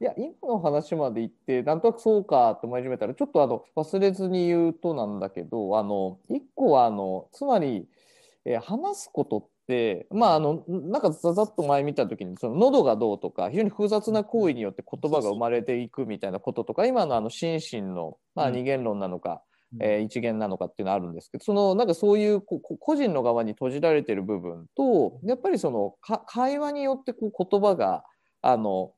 いや、今の話まで言って、なんとなくそうかって思い始めたら、ちょっとあの忘れずに言うとなんだけど、あの一個はあの、つまり、えー、話すことって、まあ、あのなんかざざっと前見た時にその喉がどうとか非常に複雑な行為によって言葉が生まれていくみたいなこととか今のあの心身の、まあ、二元論なのか、えー、一元なのかっていうのはあるんですけどそのなんかそういうこ個人の側に閉じられてる部分とやっぱりその会話によってこう言葉があの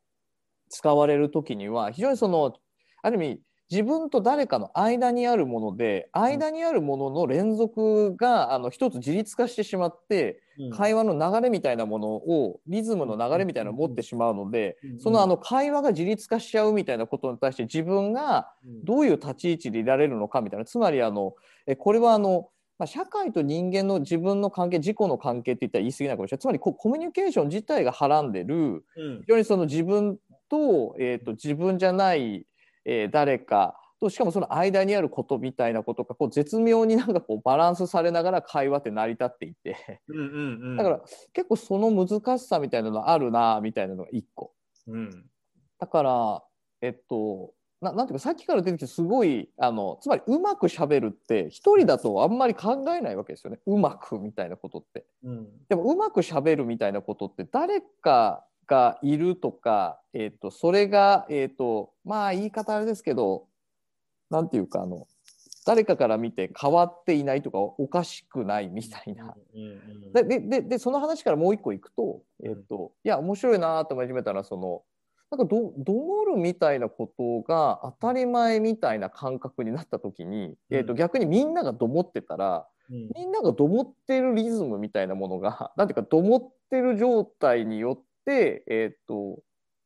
使われる時には非常にそのある意味自分と誰かの間にあるもので間にあるものの連続があの一つ自立化してしまって、会話の流れみたいなものをリズムの流れみたいなのを持ってしまうので、そのあの会話が自立化しちゃうみたいなことに対して自分がどういう立ち位置でいられるのかみたいなつまりあのえこれはあのまあ、社会と人間の自分の関係自己の関係って言ったら言い過ぎないかもしれない。つまりコミュニケーション自体がはらんでる、非常にその自分と,、えーと自分じゃないえー、誰かとしかもその間にあることみたいなことがこう絶妙になんかこうバランスされながら会話って成り立っていて、うんうんうん、だから結構その難しさみたいなのあるなみたいなのが一個、うん、だからえっとななんていうかさっきから出てきてすごいあのつまりうまくしゃべるって一人だとあんまり考えないわけですよね。うまくみたいなことって、うん、でもうまくしゃべるみたいなことって誰かがいるとか、えーと、それが、えーと、まあ言い方あれですけど何て言うかあの誰かから見て変わっていないとかおかしくないみたいな。でででその話からもう一個いくと,、えーと、いや面白いなと思い始めたらそのなんかどどもるみたいなことが当たり前みたいな感覚になった時に、えー、と逆にみんながどもってたら、うん、みんながどもってるリズムみたいなものが何ていうかどもってる状態によって、えーと、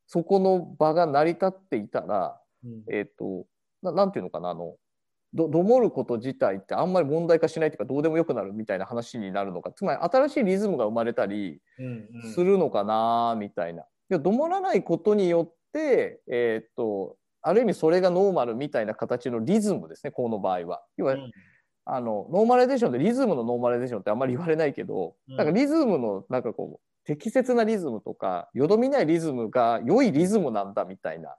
そこの場が成り立っていたら、うん、えっ、とななんていうのかなあのどどもること自体ってあんまり問題化しないというかどうでもよくなるみたいな話になるのかつまり新しいリズムが生まれたりするのかなみたいな。うんうん、どもらないことによって、えーと、ある意味それがノーマルみたいな形のリズムですねこの場合は。要は、うん、あのノーマライゼーションでリズムのノーマライゼーションってあんまり言われないけど、うん、なんかリズムのなんかこう適切なリズムとかよどみないリズムが良いリズムなんだみたいな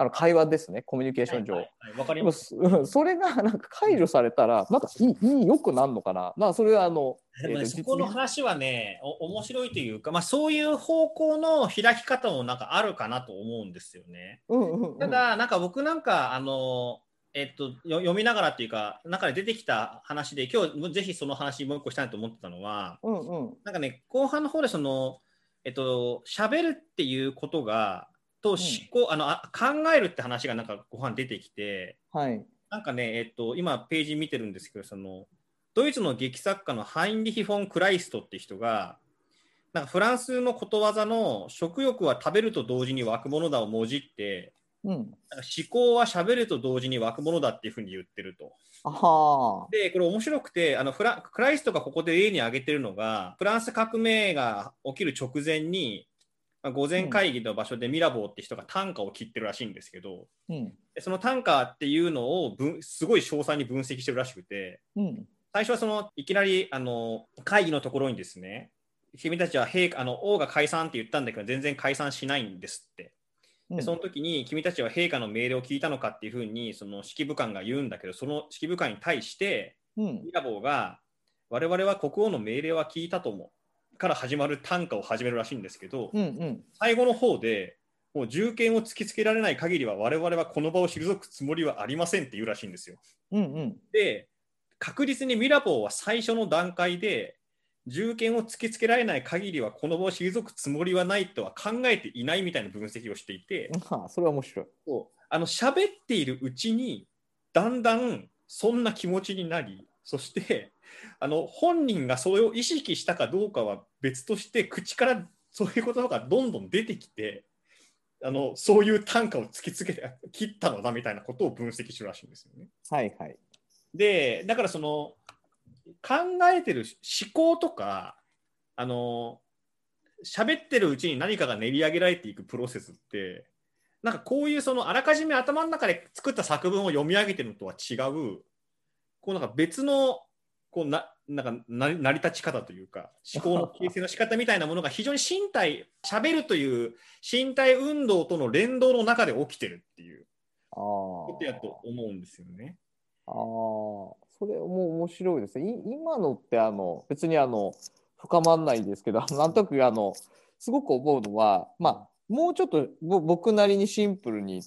あの会話ですねコミュニケーション上。はいはい、かります それがなんか解除されたらなんかいいいいよくなるのかな。まあそれはあの、えー、そこの話はねお面白いというか、まあ、そういう方向の開き方もなんかあるかなと思うんですよね。うんうんうん、ただなんか僕なんかあのえっと、読みながらっていうか中で出てきた話で今日ぜひその話もう一個したいと思ってたのは、うんうん、なんかね後半の方でそのえっと喋るっていうことがと思考、うん、あのあ考えるって話がなんかご飯出てきて、はい、なんかね、えっと、今ページ見てるんですけどそのドイツの劇作家のハインリヒ・フォン・クライストって人がなんかフランスのことわざの食欲は食べると同時に湧くものだをもじって、うん、思考はしゃべると同時に湧くものだっていうふうに言ってると。でこれ面白くてあのフラクライストがここで例に挙げてるのがフランス革命が起きる直前にまあ、午前会議の場所でミラボーって人が単価を切ってるらしいんですけど、うん、その単価っていうのをすごい詳細に分析してるらしくて、うん、最初はそのいきなりあの会議のところにですね君たちは陛あの王が解散って言ったんだけど全然解散しないんですって。でその時に君たちは陛下の命令を聞いたのかっていうふうにその指揮部官が言うんだけどその指揮部官に対して、ミラボーが我々は国王の命令は聞いたと思うから始まる短歌を始めるらしいんですけど、うんうん、最後の方でもう銃剣を突きつけられない限りは我々はこの場を退くつもりはありませんって言うらしいんですよ。うんうん、で確実にミラボーは最初の段階で銃剣を突きつけられない限りはこの場を退くつもりはないとは考えていないみたいな分析をしていて、はあ、それは面白い。あの喋っているうちにだんだんそんな気持ちになりそして あの本人がそれを意識したかどうかは別として口からそういう言葉がどんどん出てきてあのそういう単価を突きつけて切ったのだみたいなことを分析するらしいんですよね。はいはい、でだからその考えてる思考とかあの喋ってるうちに何かが練り上げられていくプロセスってなんかこういうそのあらかじめ頭の中で作った作文を読み上げてるのとは違うこうなんか別のこうななんか成り立ち方というか思考の形成の仕方みたいなものが非常に身体しゃべるという身体運動との連動の中で起きてるっていうことやと思うんですよね。ああそれも面白いですね。今のってあの別にあの深まんないですけど なんとなくあのすごく思うのはまあもうちょっと僕なりにシンプルに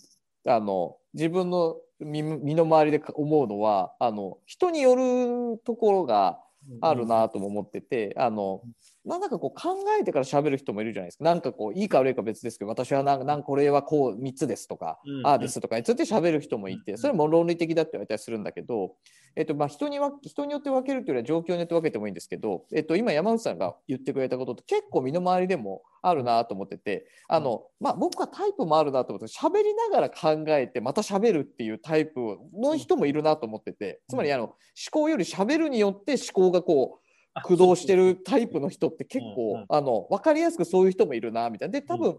あの自分の身の回りで思うのはあの人によるところがあるなとも思ってて、あのなんだかこう考えてから喋る人もいるじゃないですか。なんかこういいか悪いか別ですけど私はなんなんこれはこう3つですとか、うん、ああですとかについて喋る人もいてそれも論理的だって言われたりするんだけど、えっとまあ、人には人によって分けるというよりは状況によって分けてもいいんですけど、えっと、今山内さんが言ってくれたことって結構身の回りでもあるなと思っててあの、まあ、僕はタイプもあるなと思って喋りながら考えてまた喋るっていうタイプの人もいるなと思っててつまりあの思考より喋るによって思考がこう駆動してるタイプの人って結構、あの分かりやすくそういう人もいるなみたいな。で多分、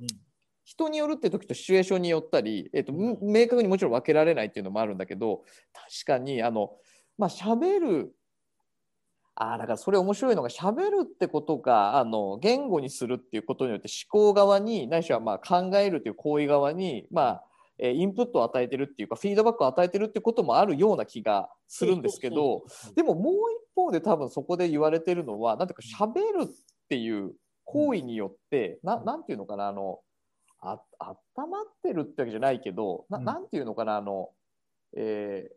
人によるって時とシチュエーションによったり、えーと、明確にもちろん分けられないっていうのもあるんだけど確かにあのまあ喋るあだからそれ面白いのが喋るってことがあの言語にするっていうことによって思考側にないしはまあ考えるという行為側にまあインプットを与えてるっていうかフィードバックを与えてるってこともあるような気がするんですけどでももう一方で多分そこで言われてるのは何ていうか喋るっていう行為によって何て言うのかなあのあ温まってるってわけじゃないけど何て言うのかなあの、えー、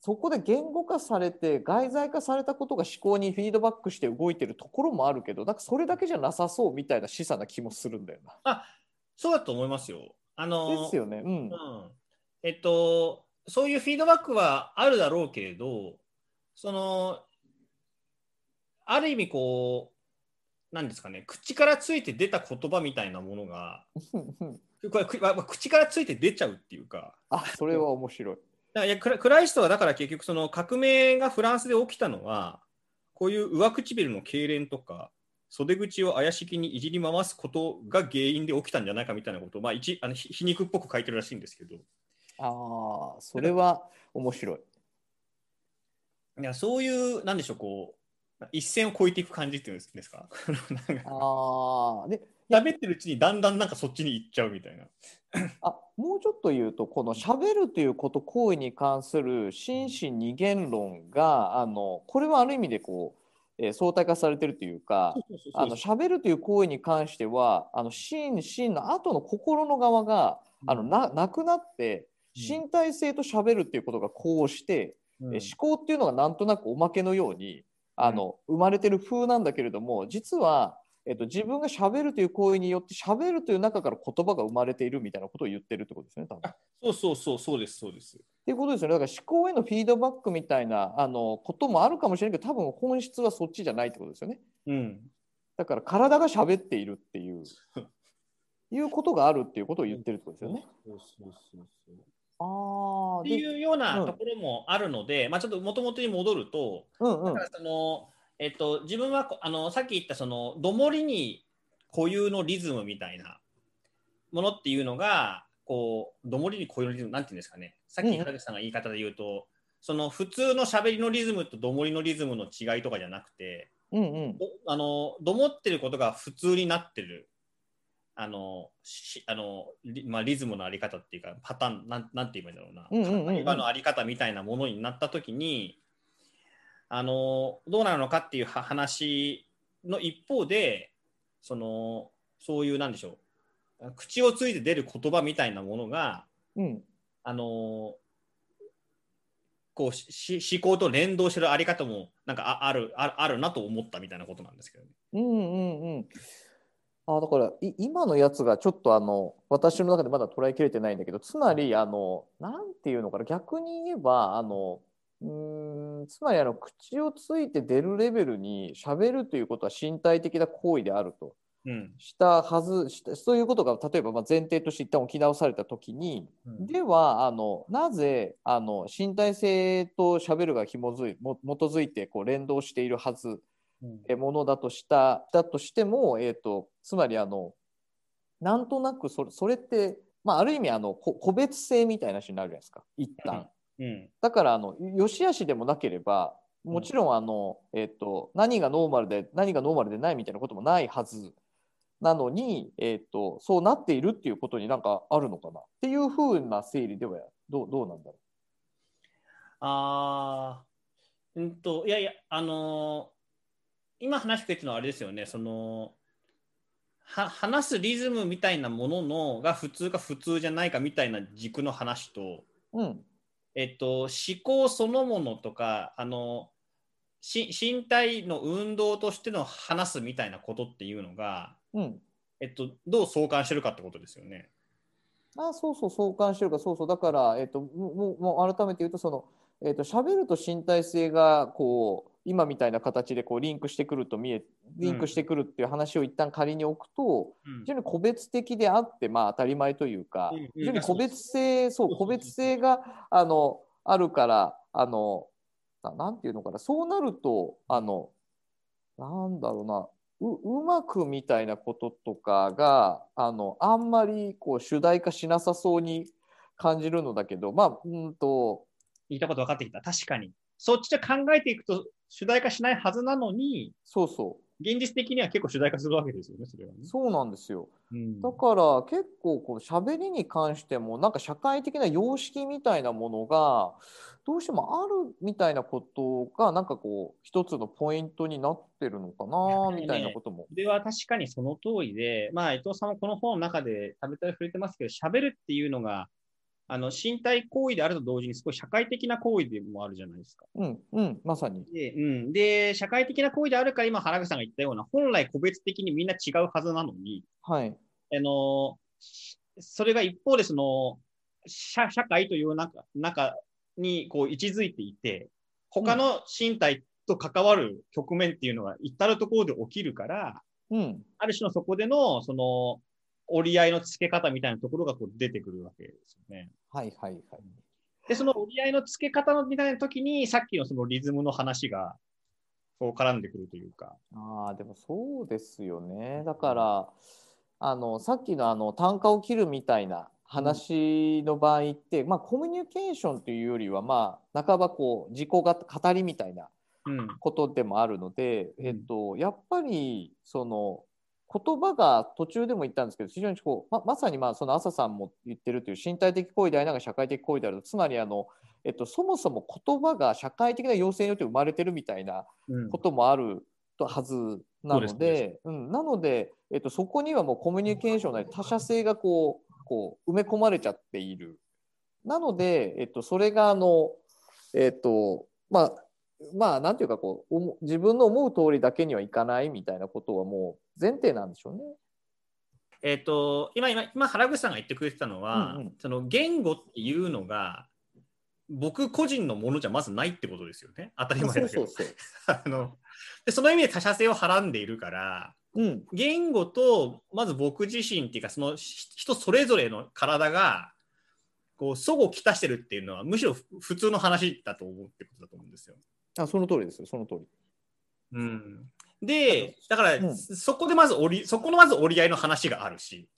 そこで言語化されて外在化されたことが思考にフィードバックして動いてるところもあるけどなんかそれだけじゃなさそうみたいな示唆な気もするんだよな。あそうだと思いますよ。あのですよね、うん、うん、えっと、そういうフィードバックはあるだろうけれど、その、ある意味こう、なんですかね、口からついて出た言葉みたいなものが、これ口からついて出ちゃうっていうか。あそれは面白い。いやクライストはだから結局その革命がフランスで起きたのはこういう上唇の痙攣とか袖口を怪しげにいじり回すことが原因で起きたんじゃないかみたいなことを、まあ、一あの皮肉っぽく書いてるらしいんですけど。ああ、それは面白い。いやそういう、なんでしょう、こう、一線を越えていく感じっていうんですか？ああ、で、喋ってるうちにだんだんなんかそっちに行っちゃうみたいな。あもうちょっと言うとこのしゃべるということ行為に関する心身二元論があのこれはある意味でこうえー、相対化されてるというかあの喋るという行為に関してはあの心身の後の心の側が、うん、あのななくなって身体性と喋るっていうことがこうして、うん、え思考っていうのがなんとなくおまけのようにあの、生まれてる風なんだけれども実はえっと、自分がしゃべるという行為によってしゃべるという中から言葉が生まれているみたいなことを言ってるってことですね、多分そうそうそう、そうです、そうです。っていうことですよね。だから思考へのフィードバックみたいなあのこともあるかもしれないけど、多分本質はそっちじゃないってことですよね。うん、だから体がしゃべっているっていう、いうことがあるっていうことを言ってるってことですよね。そうそうそうそうあっていうようなところもあるので、うん、まあ、ちょっともともとに戻ると、うんうん、だからそのえっと、自分はあのさっき言ったそのどもりに固有のリズムみたいなものっていうのがこうどもりに固有のリズムなんていうんですかね。さっき原口さんが言い方で言うと、うん、その普通のしゃべりのリズムとどもりのリズムの違いとかじゃなくて、うんうん、あのどもってることが普通になってるあのあのまあ、リズムのあり方っていうかパターンなんなんて言えばいいんだろうな、うんうんうん、のあり方みたいなものになった時にあのどうなのかっていう話の一方でそのそういうなんでしょう口をついて出る言葉みたいなものが、うん、あのこうし思考と連動してるあり方もなんかああるああるなと思ったみたいなことなんですけどね。うんうんうんあだから今のやつがちょっとあの私の中でまだ捉えきれてないんだけどつまりあのなんていうのかな逆に言えばあのうんつまりあの口をついて出るレベルにしゃべるということは身体的な行為であると、うん、したはずしたそういうことが例えばま前提として一旦置き直された時に、うん、ではあのなぜあの身体性としゃべるが紐づいも基づいてこう連動しているはず、うん、ものだとしただとしても、えーと、つまりあのなんとなくそれそれって、まあ、ある意味あの個別性みたいな話になるじゃないですか。一旦。うん、だからあの良し悪しでもなければもちろんあの、えーと、何がノーマルで何がノーマルでないみたいなこともないはずなのに、えーと、そうなっているっていうことになんかあるのかな？っていうふうな整理ではどうどうなんだろう？あうんといやいやあのー、今話してくれてるのはあれですよね。そのは話すリズムみたいなもののが普通か普通じゃないかみたいな軸の話と、うんえっと、思考そのものとかあのし身体の運動としての話すみたいなことっていうのが、うんえっと、どう相関してるかってことですよね。あそうそう相関してるかそうそうだから、えっと、もうもう改めて言うとその、えっと喋ると身体性がこう今みたいな形でこうリンクしてくると見えリンクしてくるっていう話を一旦仮に置くと、うん、非常に個別的であってまあ当たり前というか、うん、非常に個別性そう個別性があのあるからあのなんていうのかなそうなるとあのなんだろうなううまくみたいなこととかがあのあんまりこう主題化しなさそうに感じるのだけどまあうんと言いたこと分かってきた確かにそっちで考えていくと主題化しないはずなのにそうそう現実的には結構主題化するわけですよね、それはね。そうなんですよ。うん、だから結構こう喋りに関してもなんか社会的な様式みたいなものがどうしてもあるみたいなことがなんかこう一つのポイントになってるのかなみたいなことも。それは確かにその通りで、まあ伊藤さんもこの本の中でたびたび触れてますけど、喋るっていうのがあの身体行為であると同時に少し社会的な行為でもあるじゃないですか。うん、うん、まさに。で、うん、で社会的な行為であるから今原口さんが言ったような本来個別的にみんな違うはずなのに、はい、あのそれが一方でその社社会という中中にこう位置づいていて他の身体と関わる局面っていうのが至るところで起きるから、うん、ある種のそこでのその折り合いのつけ方みたいなところがこう出てくるわけですよね。はいはいはい。で、その折り合いのつけ方のみたいな時に、さっきのそのリズムの話が、こう絡んでくるというか。ああ、でもそうですよね。だから、あの、さっきのあの、単価を切るみたいな話の場合って、うん、まあ、コミュニケーションというよりは、まあ、半ばこう、自己が語りみたいなことでもあるので、うん、えっと、やっぱり、その、言葉が途中でも言ったんですけど非常にこうままさにまあその朝さんも言ってるという身体的行為でありながら社会的行為であるつまりあの、えっと、そもそも言葉が社会的な要請によって生まれてるみたいなこともあるとはずなので、うん、うん、なので、えっと、そこにはもうコミュニケーションなり他者性がこうこう埋め込まれちゃっている。なので、えっと、それがあの、えっとまあ、まあなんていうかこう自分の思う通りだけにはいかないみたいなことはもう前提なんでしょうね。えっ、ー、と今今今原口さんが言ってくれてたのは、うんうん、その言語っていうのが僕個人のものじゃまずないってことですよね。当たり前だけど。あ のでその意味で他者性をはらんでいるから、うん、言語とまず僕自身っていうかその人それぞれの体がこう相互きたしてるっていうのはむしろ普通の話だと思うってことだと思うんですよ。あその通りですよ、その通り。うん、で、だから、うん、そこでまず折り、そこのまず折り合いの話があるし、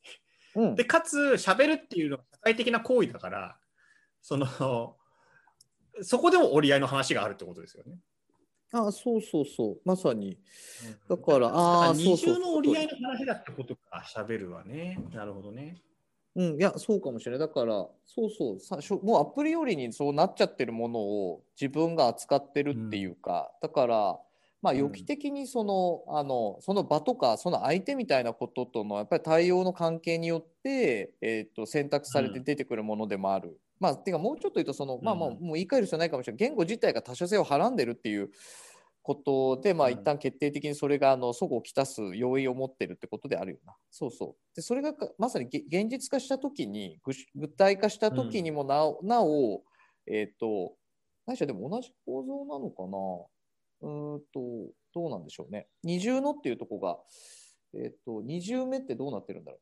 うん、で、かつ、喋るっていうのは社会的な行為だから、その、そこでも折り合いの話があるってことですよね。あそうそうそう、まさに。だから、ああ、二重の折り合いの話だってことか、喋るはね。なるほどね。うん、いや、そうかもしれない。だから、そうそうさしょ、もうアプリよりにそうなっちゃってるものを自分が扱ってるっていうか、うん、だから、まあ、予期的にそのうん、あのその場とかその相手みたいなこととのやっぱり対応の関係によって、えーと、選択されて出てくるものでもある。うん、まあ、てかもうちょっと言うとその、まあ、もうもう言い換える必要ないかもしれない言語自体が他者性をはらんでるっていうことで、まあ、一旦決定的にそれがあのそごをきたす要因を持ってるってことであるよな。そうそう。で、それがまさに現実化したときに、具体化したときにもなお、うん、なお、えっ、ー、と、何しろでも同じ構造なのかな？うんと、どうなんでしょうね。二重のっていうとこが、えっ、ー、と、二重目ってどうなってるんだろ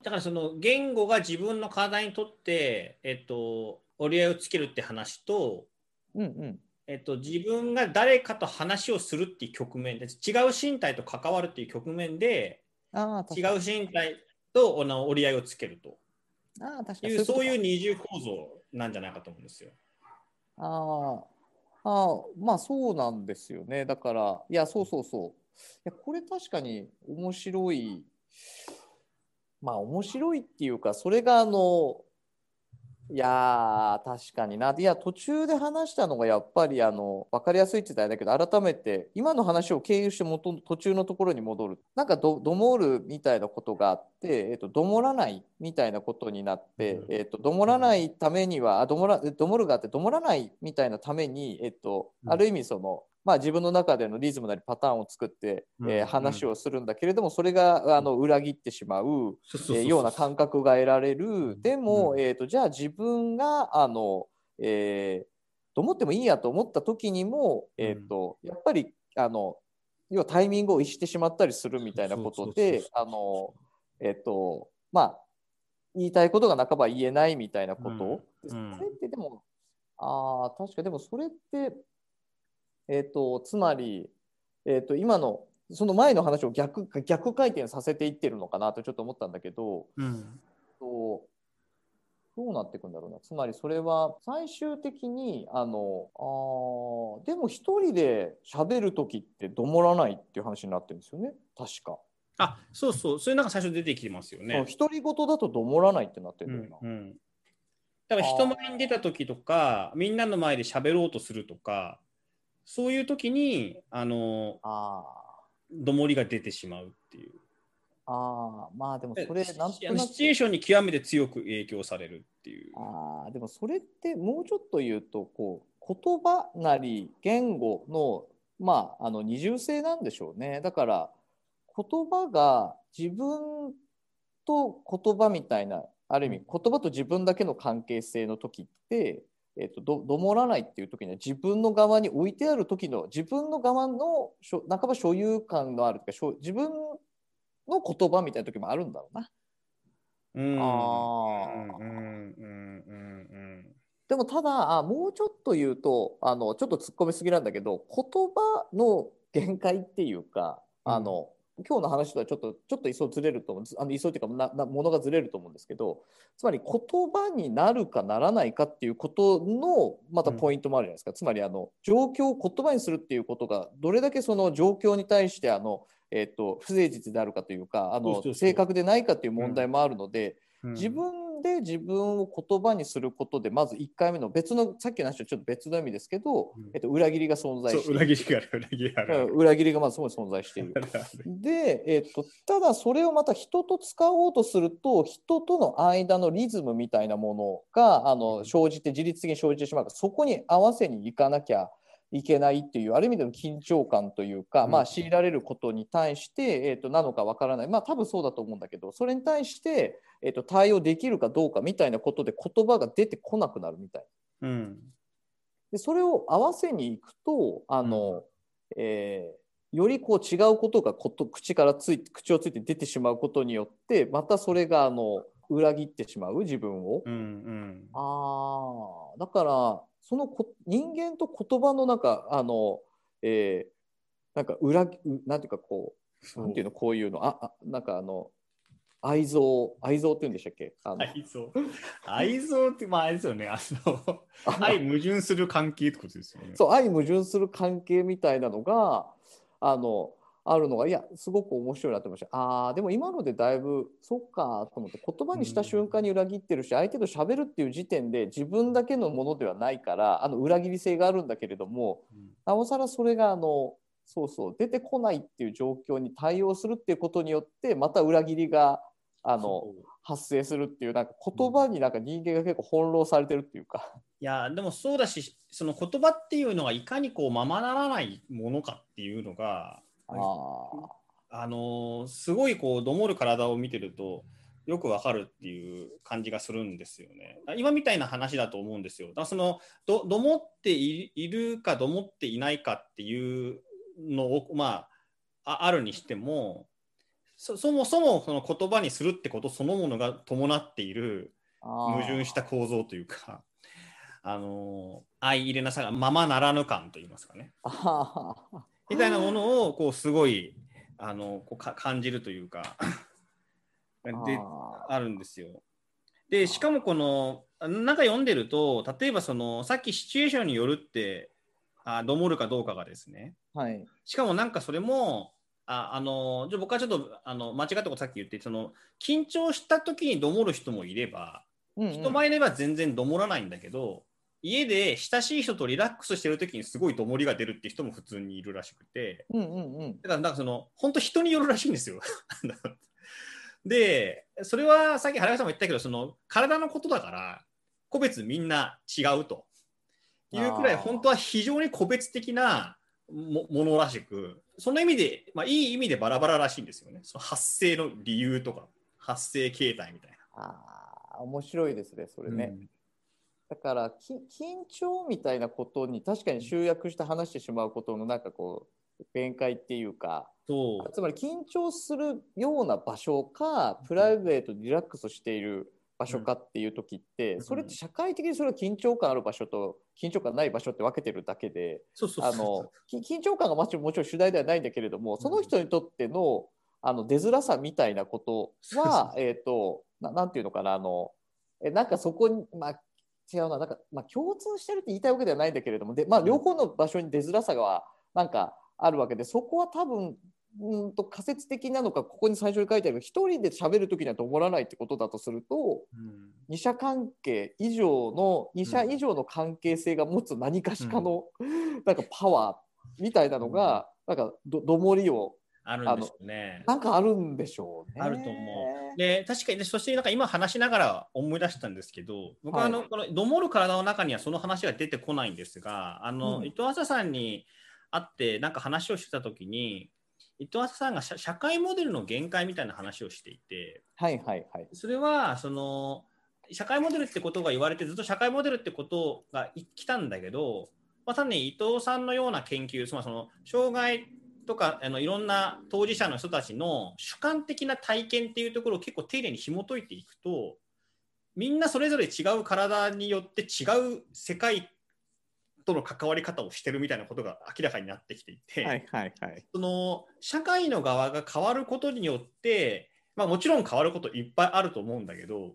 う？だからその言語が自分の体にとって、えっ、ー、と、折り合いをつけるって話と、うんうん、えっと、自分が誰かと話をするっていう局面で違う身体と関わるっていう局面であ違う身体と折り合いをつけるとあ確かいうそういう二重構造なんじゃないかと思うんですよ。ああまあそうなんですよね。だから、いや、そうそうそう。いやこれ確かに面白い。まあ面白いっていうか、それがあの、いや確かにな。いや、途中で話したのがやっぱりあの分かりやすいって言ったらだけど、改めて今の話を経由して元途中のところに戻る。なんかどどもるみたいなことがあって、えっと、どもらないみたいなことになって、えっと、どもらないためには、あどもらどもるがあって、どもらないみたいなために、えっと、ある意味その、まあ、自分の中でのリズムなりパターンを作って、うん、えー、話をするんだけれどもそれがあの裏切ってしまうような感覚が得られる。でも、うん、えーと、じゃあ自分があの、えー、と思ってもいいやと思った時にも、えーと、やっぱりあの要はタイミングを逸してしまったりするみたいなことであのえっ、ー、とまあ言いたいことが半ば言えないみたいなこと、うん、それってでもあ確かでもそれってえーと、つまり、えーと、今のその前の話を逆逆回転させていってるのかなとちょっと思ったんだけど、うん、とどうなっていくんだろうなつまりそれは最終的にあのあでも一人で喋る時ってどもらないっていう話になってるんですよね確か。あそうそうそれなんか最初出てきてますよね。独り言だとどもらないってなってるんだよな。うんうん、だから人前に出た時とかみんなの前で喋ろうとするとかそういう時にあのあどもりが出てしまうっていう。ああまあでもそれなんとなくシチュエーションに極めて強く影響されるっていう。ああでもそれってもうちょっと言うとこう言葉なり言語のまああの二重性なんでしょうね。だから言葉が自分と言葉みたいなある意味言葉と自分だけの関係性の時ってえーと、どどもらないっていう時には自分の側に置いてある時の自分の側の半ば所有感のあるというか自分の言葉みたいな時もあるんだろうな。うん。あでもただあもうちょっと言うとあのちょっと突っ込みすぎなんだけど言葉の限界っていうかあの、今日の話とはちょっとちょっと磯ずれると思うあの磯っていうかななものがずれると思うんですけどつまり言葉になるかならないかっていうことのまたポイントもあるじゃないですか、うん、つまりあの状況を言葉にするっていうことがどれだけその状況に対してあの、えーと、不誠実であるかというかあの正確でないかっていう問題もあるので、うん、自分で自分を言葉にすることでまず1回目の別のさっきの話はちょっと別の意味ですけど、うん、えっと、裏切りが存在して裏切りが裏切りがある。裏切りがまずそこに存在してい る。で、えっと、ただそれをまた人と使おうとすると人との間のリズムみたいなものがあの生じて自律的に生じてしまうからそこに合わせにいかなきゃいけないっていうある意味での緊張感というか、まあ、強いられることに対して、えー、となのかわからない。まあ多分そうだと思うんだけどそれに対して、えー、と対応できるかどうかみたいなことで言葉が出てこなくなるみたい。うん、でそれを合わせにいくとあの、うん、えー、よりこう違うことがこと口からついて口をついて出てしまうことによってまたそれがあの裏切ってしまう自分を。うんうん、あだからそのこ人間と言葉の中あの、えー、なんか裏なんていうかこうなんていうのこういうの。ああなんかあの愛憎愛憎って言うんでしたっけ？愛憎。愛憎ってまああれですよね。あの 愛矛盾する関係ってことですよね。そう愛矛盾する関係みたいなのがあのあるのがいやすごく面白いなと思いました。ああでも今のでだいぶそっかと思って言葉にした瞬間に裏切ってるし、相手と喋るっていう時点で自分だけのものではないからあの裏切り性があるんだけれども、なおさらそれがあのそうそう出てこないっていう状況に対応するっていうことによってまた裏切りがあの発生するっていうなんか言葉になんか人間が結構翻弄されてるっていうか。いやでもそうだしその言葉っていうのがいかにこうままならないものかっていうのがああのすごいこうどもる体を見てるとよくわかるっていう感じがするんですよね。今みたいな話だと思うんですよ。だそのどどもっているかどもっていないかっていうのをまああるにしてもそもそもその言葉にするってことそのものが伴っている矛盾した構造というか。あの相入れなさがままならぬ感といいますかね。みたいなものをこうすごいあのこうか感じるというかであるんですよ。でしかもこの中読んでると例えばそのさっきシチュエーションによるってあどもるかどうかがですね。はい、しかもなんかそれもああのじゃ僕はちょっとあの間違ったことさっき言ってその緊張した時にどもる人もいれば、うんうん、人前では全然どもらないんだけど家で親しい人とリラックスしてる時にすごいどもりが出るって人も普通にいるらしくて、うんうんうん、だからなんかその本当人によるらしいんですよ。でそれはさっき原川さんも言ったけどその体のことだから個別みんな違うというくらい本当は非常に個別的なものらしくその意味で、まあ、いい意味でバラバラらしいんですよねその発生の理由とか発生形態みたいな。あ面白いですねそれね。うんだから緊張みたいなことに確かに集約して話してしまうことのなんかこう弁解っていうかつまり緊張するような場所かプライベートリラックスしている場所かっていう時って、それって社会的にそれは緊張感ある場所と緊張感ない場所って分けてるだけで緊張感がもちろん主題ではないんだけれどもその人にとってのあの出づらさみたいなことは、えーと、とななんていうのかなあのえなんかそこに、まあ、違うな、なんか、まあ、共通してるって言いたいわけではないんだけれども、でまあ、両方の場所に出づらさがなんかあるわけで、そこは多分、うんと仮説的なのか、ここに最初に書いてある、一人で喋るときにはどもらないってことだとすると、うん、二者関係以上の、二者以上の関係性が持つ何かしかの、うん、なんかパワーみたいなのが、なんかどどもりをあるんでしょうね。なんかあるんでしょうね。あると思う。で、確かに、そしてなんか今話しながら思い出したんですけど、僕はあの、はい、このどもる体の中にはその話が出てこないんですが、あの、うん、伊藤浅さんに会ってなんか話をしてた時に、伊藤浅さんが社会モデルの限界みたいな話をしていて、はいはいはい。それは、その、社会モデルってことが言われてずっと社会モデルってことが来たんだけど、まあ、単に伊藤さんのような研究、つまりその障害とかあのいろんな当事者の人たちの主観的な体験っていうところを結構丁寧に紐解いていくとみんなそれぞれ違う体によって違う世界との関わり方をしてるみたいなことが明らかになってきていて、はいはいはい、その社会の側が変わることによって、まあ、もちろん変わることいっぱいあると思うんだけど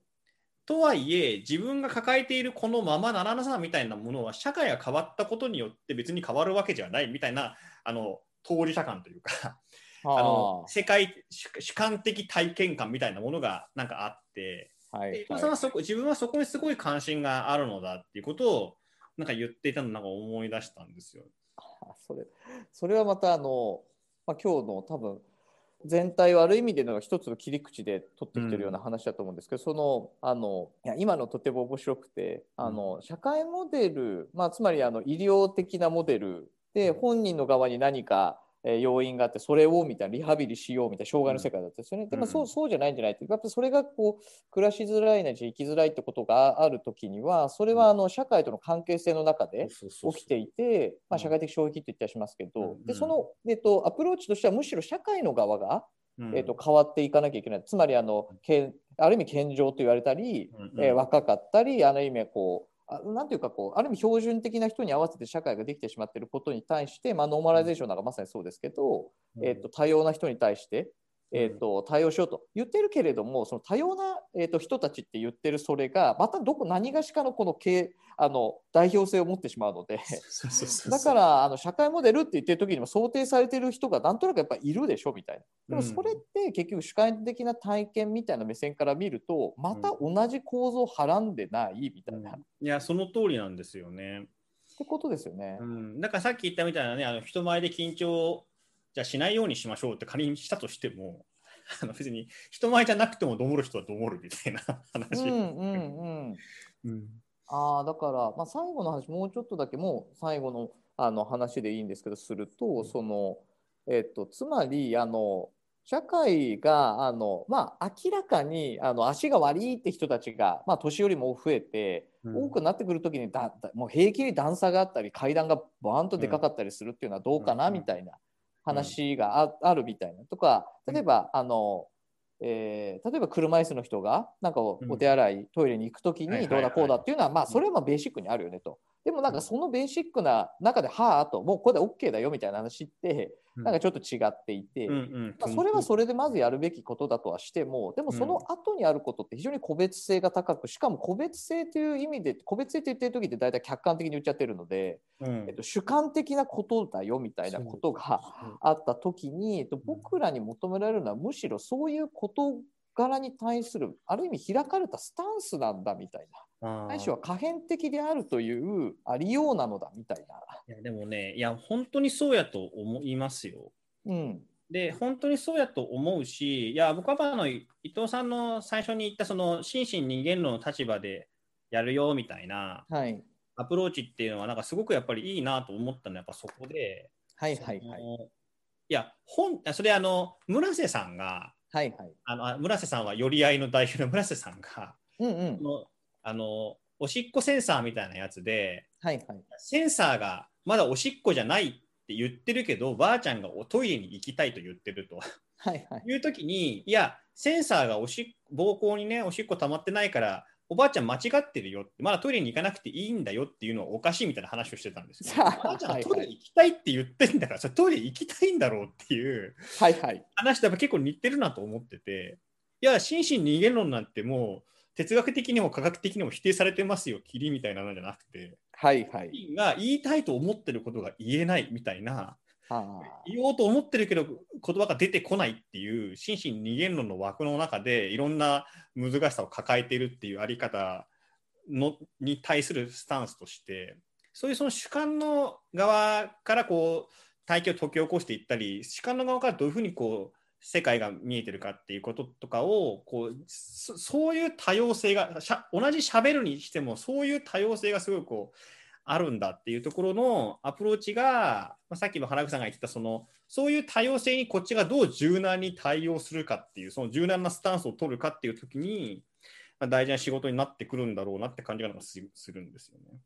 とはいえ自分が抱えているこのままならなさみたいなものは社会が変わったことによって別に変わるわけじゃないみたいなあの当事者感というか あの世界主観的体験感みたいなものがなんかあって、はい、伊藤さんはそこ自分はそこにすごい関心があるのだっていうことをなんか言っていたのなんか思い出したんですよ。それそれはまたあの、まあ、今日の多分全体をある意味での一つの切り口で取ってきてるような話だと思うんですけど、うん、そのあのいや今のとても面白くてあの、社会モデル、まあ、つまりあの医療的なモデルで本人の側に何か要因があってそれをみたいなリハビリしようみたいな障害の世界だったんですよね。でもそうそうじゃないんじゃないってやっぱそれがこう暮らしづらいな生きづらいってことがある時にはそれはあの社会との関係性の中で起きていて、まあ、社会的障壁って言ったりしますけど、でその、えっと、アプローチとしてはむしろ社会の側が、えっと、変わっていかなきゃいけない。つまりあのけある意味健常と言われたり、えー、若かったりある意味こうなんていうかこうある意味標準的な人に合わせて社会ができてしまっていることに対して、まあ、ノーマライゼーションなんかまさにそうですけど、うん、えーと、多様な人に対して、えーと、対応しようと言ってるけれどもその多様な、えーと、人たちって言ってるそれがまたどこ何がしかのこの経あの代表性を持ってしまうので。だからあの社会モデルって言ってる時にも想定されてる人がなんとなくやっぱいるでしょみたいな。でもそれって結局主観的な体験みたいな目線から見るとまた同じ構造をはらんでないみたいな、うん、いやその通りなんですよね。ってことですよね、うん、だからさっき言ったみたいなねあの人前で緊張じゃしないようにしましょうって仮にしたとしても あの別に人前じゃなくてもどもる人はどもるみたいな話。うんうんうん。うん、あだから、まあ、最後の話もうちょっとだけもう最後のあの話でいいんですけどするとその、えっと、つまりあの社会があの、まあ、明らかにあの足が悪いって人たちが、まあ、年寄りも増えて、うん、多くなってくる時にだもう平気に段差があったり階段がバーンとでかかったりするっていうのはどうかな、みたいな話があ,、あるみたいな。とか例えばあの、えー、例えば車椅子の人がなんかお手洗い、トイレに行く時にどうだこうだっていうのは、まあ、それはまあベーシックにあるよねと。でもなんかそのベーシックな中で、はあと、もうこれで OK だよみたいな話って、なんかちょっと違っていて、まあ、それはそれでまずやるべきことだとはしても、でもその後にあることって非常に個別性が高く、しかも個別性という意味で、個別性って言ってる時って大体客観的に言っちゃってるので、えっと、主観的なことだよみたいなことがあった時に、えっと、僕らに求められるのはむしろそういう事柄に対するある意味開かれたスタンスなんだみたいな。ないしは可変的であるというありようなのだみたいな。いやでもね、いや、本当にそうやと思いますよ。うん、で、本当にそうやと思うし、いや、僕はあの伊藤さんの最初に言った、その心身人間論の立場でやるよみたいな、はい、アプローチっていうのは、なんかすごくやっぱりいいなと思ったのは、やっぱそこで、はいはいはい。いや、本それあの、村瀬さんが、はいはい、あの村瀬さんは寄り合いの代表の村瀬さんが、うんうん、あのおしっこセンサーみたいなやつで、はいはい、センサーがまだおしっこじゃないって言ってるけどばあちゃんがおトイレに行きたいと言ってると。はいはい、いう時にいやセンサーがおし膀胱にねおしっこ溜まってないからおばあちゃん間違ってるよってまだトイレに行かなくていいんだよっていうのはおかしいみたいな話をしてたんですよ。ばあちゃんトイレ行きたいって言ってんだから、それトイレ行きたいんだろうっていう話とやっぱ結構似てるなと思ってていや心身人間論なんてもう哲学的にも科学的にも否定されてますよ、霧みたいなのじゃなくて、はいはい、が言いたいと思ってることが言えないみたいな、はあ、言おうと思ってるけど言葉が出てこないっていう心身二元論の枠の中でいろんな難しさを抱えているっていうあり方のに対するスタンスとしてそういうその主観の側からこう体系を解き起こしていったり主観の側からどういうふうにこう世界が見えてるかっていうこととかをこうそういう多様性がしゃ同じしゃべるにしてもそういう多様性がすごいこうあるんだっていうところのアプローチが、まあ、さっきも原口さんが言ってたそのそういう多様性にこっちがどう柔軟に対応するかっていうその柔軟なスタンスを取るかっていう時に、まあ、大事な仕事になってくるんだろうなって感じがするんですよね。